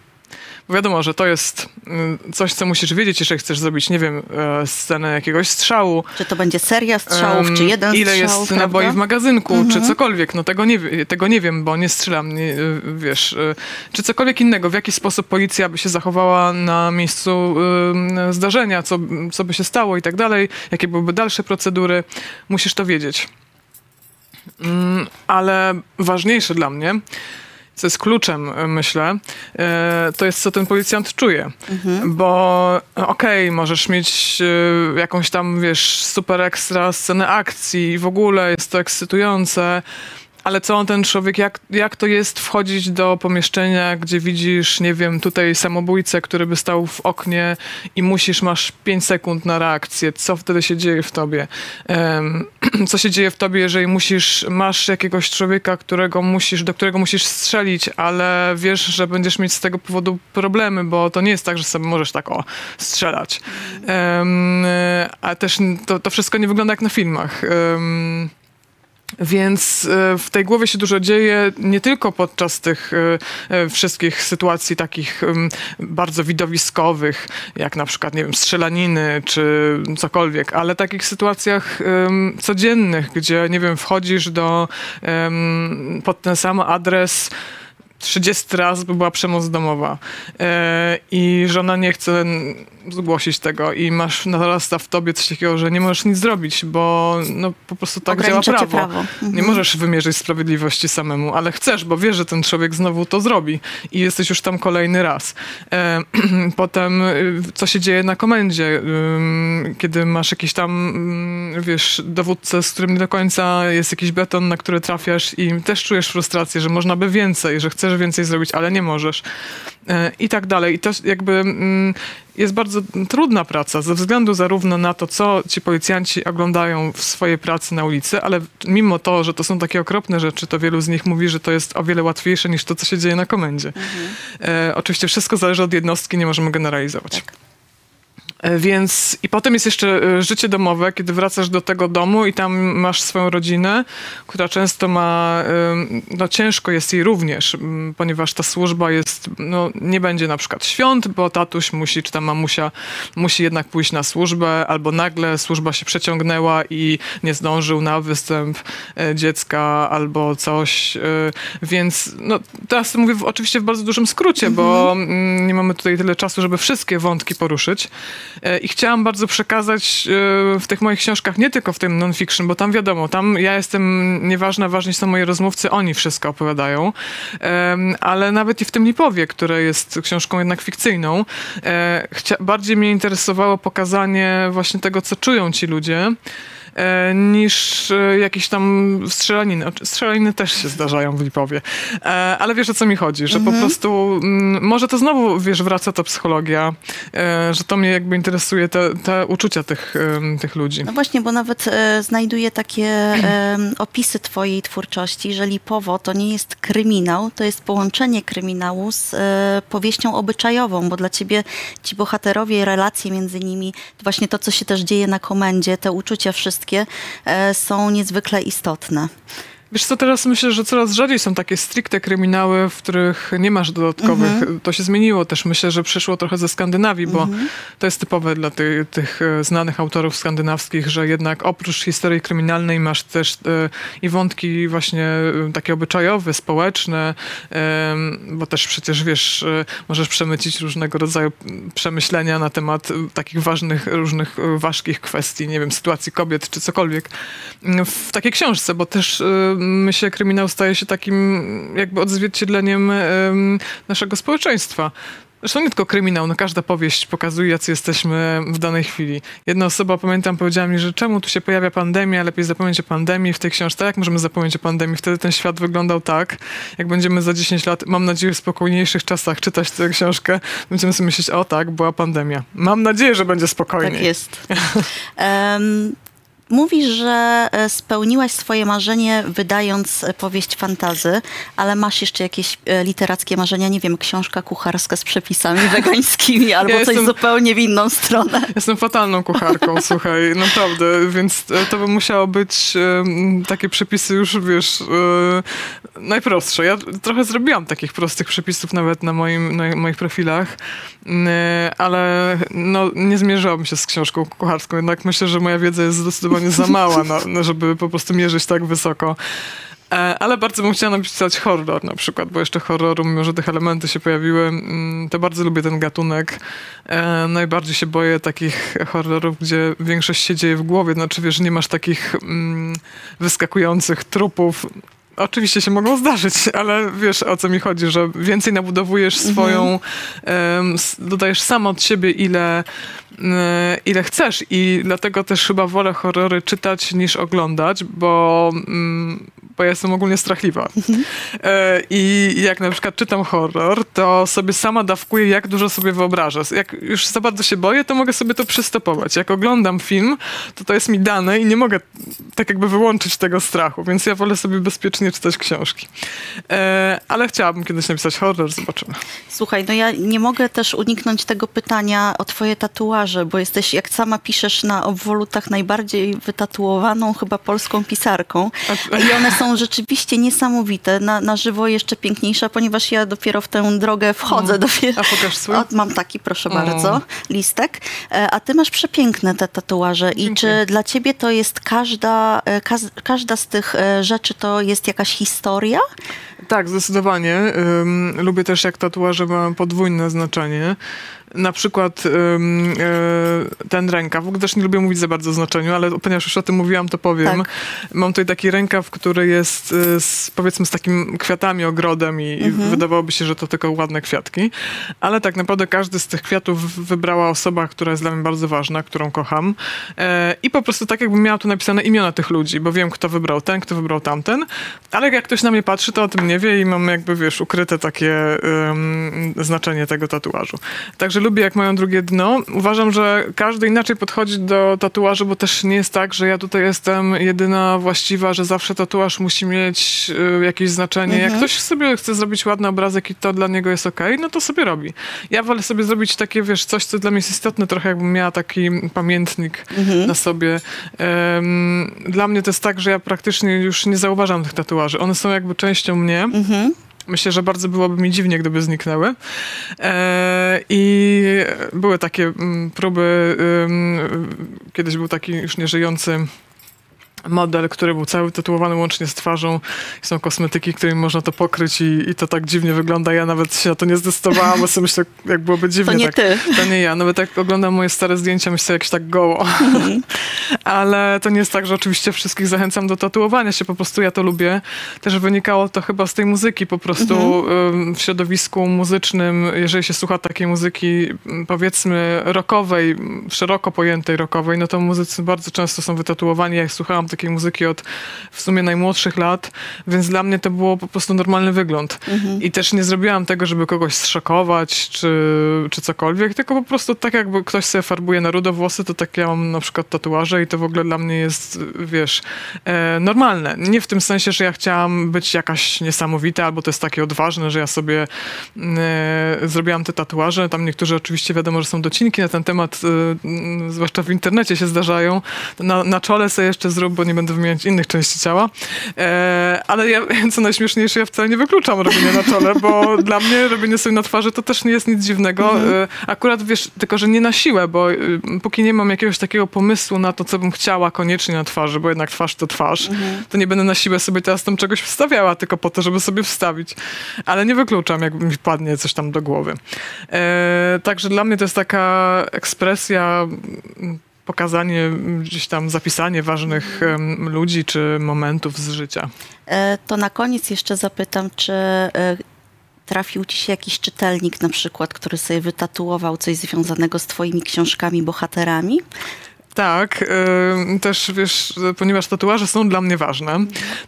B: wiadomo, że to jest mm, coś, co musisz wiedzieć, jeżeli chcesz zrobić, nie wiem, e, scenę jakiegoś strzału.
A: Czy to będzie seria strzałów, um, czy jeden
B: ile
A: strzał,
B: Ile jest prawda? naboi w magazynku, mhm. czy cokolwiek. No tego nie, tego nie wiem, bo nie strzelam, nie, e, wiesz. E, czy cokolwiek innego, w jaki sposób policja by się zachowała na miejscu y, zdarzenia, co, co by się stało i tak dalej, jakie byłyby dalsze procedury. Musisz to wiedzieć. Mm, ale ważniejsze dla mnie co jest kluczem, e, myślę, e, to jest, co ten policjant czuje. Mhm. Bo okej, okay, możesz mieć e, jakąś tam, wiesz, super ekstra scenę akcji i w ogóle jest to ekscytujące, ale co on ten człowiek, jak, jak to jest wchodzić do pomieszczenia, gdzie widzisz, nie wiem, tutaj samobójcę, który by stał w oknie i musisz, masz 5 sekund na reakcję. Co wtedy się dzieje w tobie? Um, co się dzieje w tobie, jeżeli musisz, masz jakiegoś człowieka, którego musisz, do którego musisz strzelić, ale wiesz, że będziesz mieć z tego powodu problemy, bo to nie jest tak, że sobie możesz tak o, strzelać. Um, a też to, to wszystko nie wygląda jak na filmach. Um, więc e, w tej głowie się dużo dzieje, nie tylko podczas tych e, e, wszystkich sytuacji takich bardzo widowiskowych, jak na przykład, nie wiem, strzelaniny czy cokolwiek, ale takich sytuacjach codziennych, gdzie, nie wiem, wchodzisz do, pod ten sam adres, 30 raz by była przemoc domowa e, i żona nie chce zgłosić tego i masz narasta w tobie coś takiego, że nie możesz nic zrobić, bo no, po prostu tak działa prawo. prawo. Mhm. Nie możesz wymierzyć sprawiedliwości samemu, ale chcesz, bo wiesz, że ten człowiek znowu to zrobi i jesteś już tam kolejny raz. E, potem, y, co się dzieje na komendzie, kiedy masz jakiś tam, wiesz, dowódcę, z którym nie do końca jest jakiś beton, na który trafiasz i też czujesz frustrację, że można by więcej, że chcesz więcej zrobić, ale nie możesz. E, I tak dalej. I to jakby mm, jest bardzo trudna praca ze względu zarówno na to, co ci policjanci oglądają w swojej pracy na ulicy, ale mimo to, że to są takie okropne rzeczy, to wielu z nich mówi, że to jest o wiele łatwiejsze niż to, co się dzieje na komendzie. Mhm. E, oczywiście wszystko zależy od jednostki, nie możemy generalizować. Tak. E, więc i potem jest jeszcze e, życie domowe, kiedy wracasz do tego domu i tam masz swoją rodzinę, która często ma, no ciężko jest jej również, ponieważ ta służba jest, no nie będzie na przykład świąt, bo tatuś musi, czy ta mamusia musi jednak pójść na służbę, albo nagle służba się przeciągnęła i nie zdążył na występ e, dziecka albo coś, więc no teraz mówię oczywiście w bardzo dużym skrócie, bo mhm. nie mamy tutaj tyle czasu, żeby wszystkie wątki poruszyć. E, I chciałam bardzo przekazać e, w tych moich książkach, nie tylko w tym non-fiction, bo tam wiadomo, tam ja jestem nieważna, ważni są moi rozmówcy, oni wszystko opowiadają, ale nawet i w tym Lipowie, które jest książką jednak fikcyjną, e, bardziej mnie interesowało pokazanie właśnie tego, co czują ci ludzie, niż e, jakieś tam strzelaniny. Strzelaniny też się zdarzają w Lipowie. E, ale wiesz o co mi chodzi, że mhm. po prostu mm, może to znowu, wiesz, wraca ta psychologia, że to mnie jakby interesuje, te, te uczucia tych, tych ludzi.
A: No właśnie, bo nawet e, znajduję takie e, opisy twojej twórczości, że Lipowo to nie jest kryminał, to jest połączenie kryminału z e, powieścią obyczajową, bo dla ciebie ci bohaterowie, relacje między nimi, właśnie to, co się też dzieje na komendzie, te uczucia wszystkie, wszystkie e, są niezwykle istotne.
B: Wiesz co, teraz myślę, że coraz rzadziej są takie stricte kryminały, w których nie masz dodatkowych. Mhm. To się zmieniło też. Myślę, że przyszło trochę ze Skandynawii, bo mhm. to jest typowe dla ty, tych e, znanych autorów skandynawskich, że jednak oprócz historii kryminalnej masz też e, i wątki właśnie e, takie obyczajowe, społeczne, e, bo też przecież wiesz, e, możesz przemycić różnego rodzaju przemyślenia na temat takich ważnych, różnych ważkich kwestii, nie wiem, sytuacji kobiet czy cokolwiek w takiej książce, bo też myślę, kryminał staje się takim jakby odzwierciedleniem naszego społeczeństwa. Zresztą nie tylko kryminał, no każda powieść pokazuje, jacy jesteśmy w danej chwili. Jedna osoba, pamiętam, powiedziała mi, że czemu tu się pojawia pandemia, lepiej zapomnieć o pandemii w tej książce. Jak możemy zapomnieć o pandemii? Wtedy ten świat wyglądał tak, jak będziemy za 10 lat, mam nadzieję, w spokojniejszych czasach czytać tę książkę, będziemy sobie myśleć, o tak, była pandemia. Mam nadzieję, że będzie spokojniej.
A: Tak jest. um, Mówisz, że e, spełniłaś swoje marzenie wydając e, powieść fantazy, ale masz jeszcze jakieś e, literackie marzenia, nie wiem, książka kucharska z przepisami wegańskimi albo ja coś jestem, zupełnie w inną stronę.
B: Jestem fatalną kucharką, słuchaj, naprawdę, więc to by musiało być takie przepisy już, wiesz, najprostsze. Ja trochę zrobiłam takich prostych przepisów nawet na, moim, na moich profilach, ale no, nie zmierzałabym się z książką kucharską, jednak myślę, że moja wiedza jest zdecydowanie zdecydowanie za mała, no, no, żeby po prostu mierzyć tak wysoko. E, ale bardzo bym chciała napisać horror na przykład, bo jeszcze horroru, mimo że tych elementy się pojawiły, mm, to bardzo lubię ten gatunek. E, najbardziej się boję takich horrorów, gdzie większość się dzieje w głowie. Znaczy, wiesz, nie masz takich mm, wyskakujących trupów Oczywiście się mogą zdarzyć, ale wiesz o co mi chodzi, że więcej nabudowujesz swoją, mhm. dodajesz sam od siebie ile, e, ile chcesz i dlatego też chyba wolę horrory czytać niż oglądać, bo, um, bo ja jestem ogólnie strachliwa. Mhm. E, I jak na przykład czytam horror, to sobie sama dawkuję, jak dużo sobie wyobrażę. Jak już za bardzo się boję, to mogę sobie to przystopować. Jak oglądam film, to to jest mi dane i nie mogę tak jakby wyłączyć tego strachu, więc ja wolę sobie bezpiecznie nie czytać książki. E, ale chciałabym kiedyś napisać horror, zobaczymy.
A: Słuchaj, no ja nie mogę też uniknąć tego pytania o twoje tatuaże, bo jesteś, jak sama piszesz na obwolutach, najbardziej wytatuowaną chyba polską pisarką. I one są rzeczywiście niesamowite. Na, na żywo jeszcze piękniejsza, ponieważ ja dopiero w tę drogę wchodzę. Mm. Dopiero...
B: A pokaż swój?
A: O, mam taki, proszę mm. bardzo, listek. E, a ty masz przepiękne te tatuaże. I czy dla ciebie to jest każda, e, każda z tych rzeczy to jest jak jakaś historia?
B: Tak, zdecydowanie. Um, lubię też, jak tatuaże mają podwójne znaczenie na przykład e, ten rękaw, w ogóle też nie lubię mówić za bardzo o znaczeniu, ale ponieważ już o tym mówiłam, to powiem. Tak. Mam tutaj taki rękaw, który jest e, z, powiedzmy z takim kwiatami, ogrodem i, mhm. i wydawałoby się, że to tylko ładne kwiatki, ale tak naprawdę każdy z tych kwiatów wybrała osoba, która jest dla mnie bardzo ważna, którą kocham e, i po prostu tak jakbym miała tu napisane imiona tych ludzi, bo wiem, kto wybrał ten, kto wybrał tamten, ale jak ktoś na mnie patrzy, to o tym nie wie i mam jakby, wiesz, ukryte takie um, znaczenie tego tatuażu. Także lubię, jak mają drugie dno. Uważam, że każdy inaczej podchodzi do tatuażu, bo też nie jest tak, że ja tutaj jestem jedyna właściwa, że zawsze tatuaż musi mieć y, jakieś znaczenie. Mhm. Jak ktoś sobie chce zrobić ładny obrazek i to dla niego jest ok, no to sobie robi. Ja wolę sobie zrobić takie, wiesz, coś, co dla mnie jest istotne, trochę jakbym miała taki pamiętnik mhm. na sobie. Um, dla mnie to jest tak, że ja praktycznie już nie zauważam tych tatuaży. One są jakby częścią mnie. Mhm. Myślę, że bardzo byłoby mi dziwnie, gdyby zniknęły. E, I były takie mm, próby, kiedyś był taki już nieżyjący model, który był cały tytułowany łącznie z twarzą. Są kosmetyki, którymi można to pokryć i, i to tak dziwnie wygląda. Ja nawet się na to nie zdecydowałam, bo sobie myślę, jak byłoby dziwnie.
A: To nie
B: tak,
A: ty.
B: To nie ja. Nawet jak oglądam moje stare zdjęcia, myślę, jakś tak goło. Ale to nie jest tak, że oczywiście wszystkich zachęcam do tatuowania się. Po prostu ja to lubię. Też wynikało to chyba z tej muzyki. Po prostu ym, w środowisku muzycznym, jeżeli się słucha takiej muzyki, powiedzmy rockowej, szeroko pojętej rockowej, no to muzycy bardzo często są wytatuowani. Ja słuchałam takiej muzyki od w sumie najmłodszych lat, więc dla mnie to było po prostu normalny wygląd. I też nie zrobiłam tego, żeby kogoś zszokować, czy, czy cokolwiek, tylko po prostu tak jakby ktoś sobie farbuje na rudo włosy, to tak ja mam na przykład tatuaże i to w ogóle dla mnie jest, wiesz, e, normalne. Nie w tym sensie, że ja chciałam być jakaś niesamowita, albo to jest takie odważne, że ja sobie e, zrobiłam te tatuaże. Tam niektórzy oczywiście wiadomo, że są docinki na ten temat, e, m, zwłaszcza w internecie się zdarzają. Na, na czole sobie jeszcze zrób, bo nie będę wymieniać innych części ciała. E, ale ja, co najśmieszniejsze, ja wcale nie wykluczam robienia na czole, bo dla mnie robienie sobie na twarzy to też nie jest nic dziwnego. E, akurat wiesz, tylko że nie na siłę, bo e, póki nie mam jakiegoś takiego pomysłu na to, co bym chciała koniecznie na twarzy, bo jednak twarz to twarz, to nie będę na siłę sobie teraz tam czegoś wstawiała, tylko po to, żeby sobie wstawić. Ale nie wykluczam, jak mi wpadnie coś tam do głowy. E, także dla mnie to jest taka ekspresja pokazanie, gdzieś tam zapisanie ważnych ludzi czy momentów z życia.
A: E, To na koniec jeszcze zapytam, czy e, trafił ci się jakiś czytelnik na przykład, który sobie wytatuował coś związanego z twoimi książkami, bohaterami?
B: Tak, też wiesz, ponieważ tatuaże są dla mnie ważne,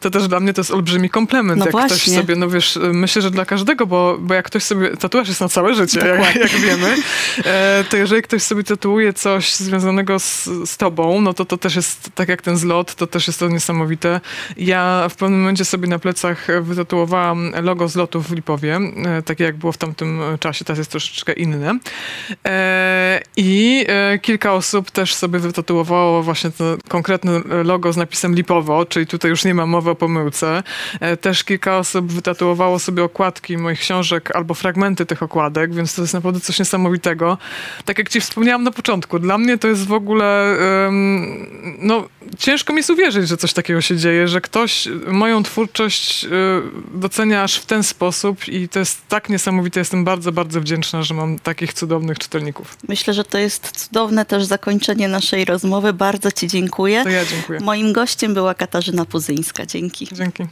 B: to też dla mnie to jest olbrzymi komplement.
A: No
B: jak ktoś
A: właśnie.
B: sobie, no wiesz, myślę, że dla każdego, bo, bo jak ktoś sobie, tatuaż jest na całe życie, jak, jak wiemy, e, to jeżeli ktoś sobie tatuuje coś związanego z, z tobą, no to to też jest, tak jak ten zlot, to też jest to niesamowite. Ja w pewnym momencie sobie na plecach wytatuowałam logo zlotu w Lipowie, e, takie jak było w tamtym czasie, teraz jest troszeczkę inne. E, I kilka osób też sobie wytatuowało właśnie to konkretne logo z napisem Lipowo, czyli tutaj już nie ma mowy o pomyłce. E, Też kilka osób wytatuowało sobie okładki moich książek albo fragmenty tych okładek, więc to jest naprawdę coś niesamowitego. Tak jak ci wspomniałam na początku, dla mnie to jest w ogóle, em, no ciężko mi jest uwierzyć, że coś takiego się dzieje, że ktoś moją twórczość y, docenia aż w ten sposób i to jest tak niesamowite. Jestem bardzo, bardzo wdzięczna, że mam takich cudownych czytelników.
A: Myślę, że to jest cudowne też zakończenie naszej rozmowy. Bardzo ci dziękuję.
B: To ja dziękuję.
A: Moim gościem była Katarzyna Puzyńska. Dzięki.
B: Dzięki.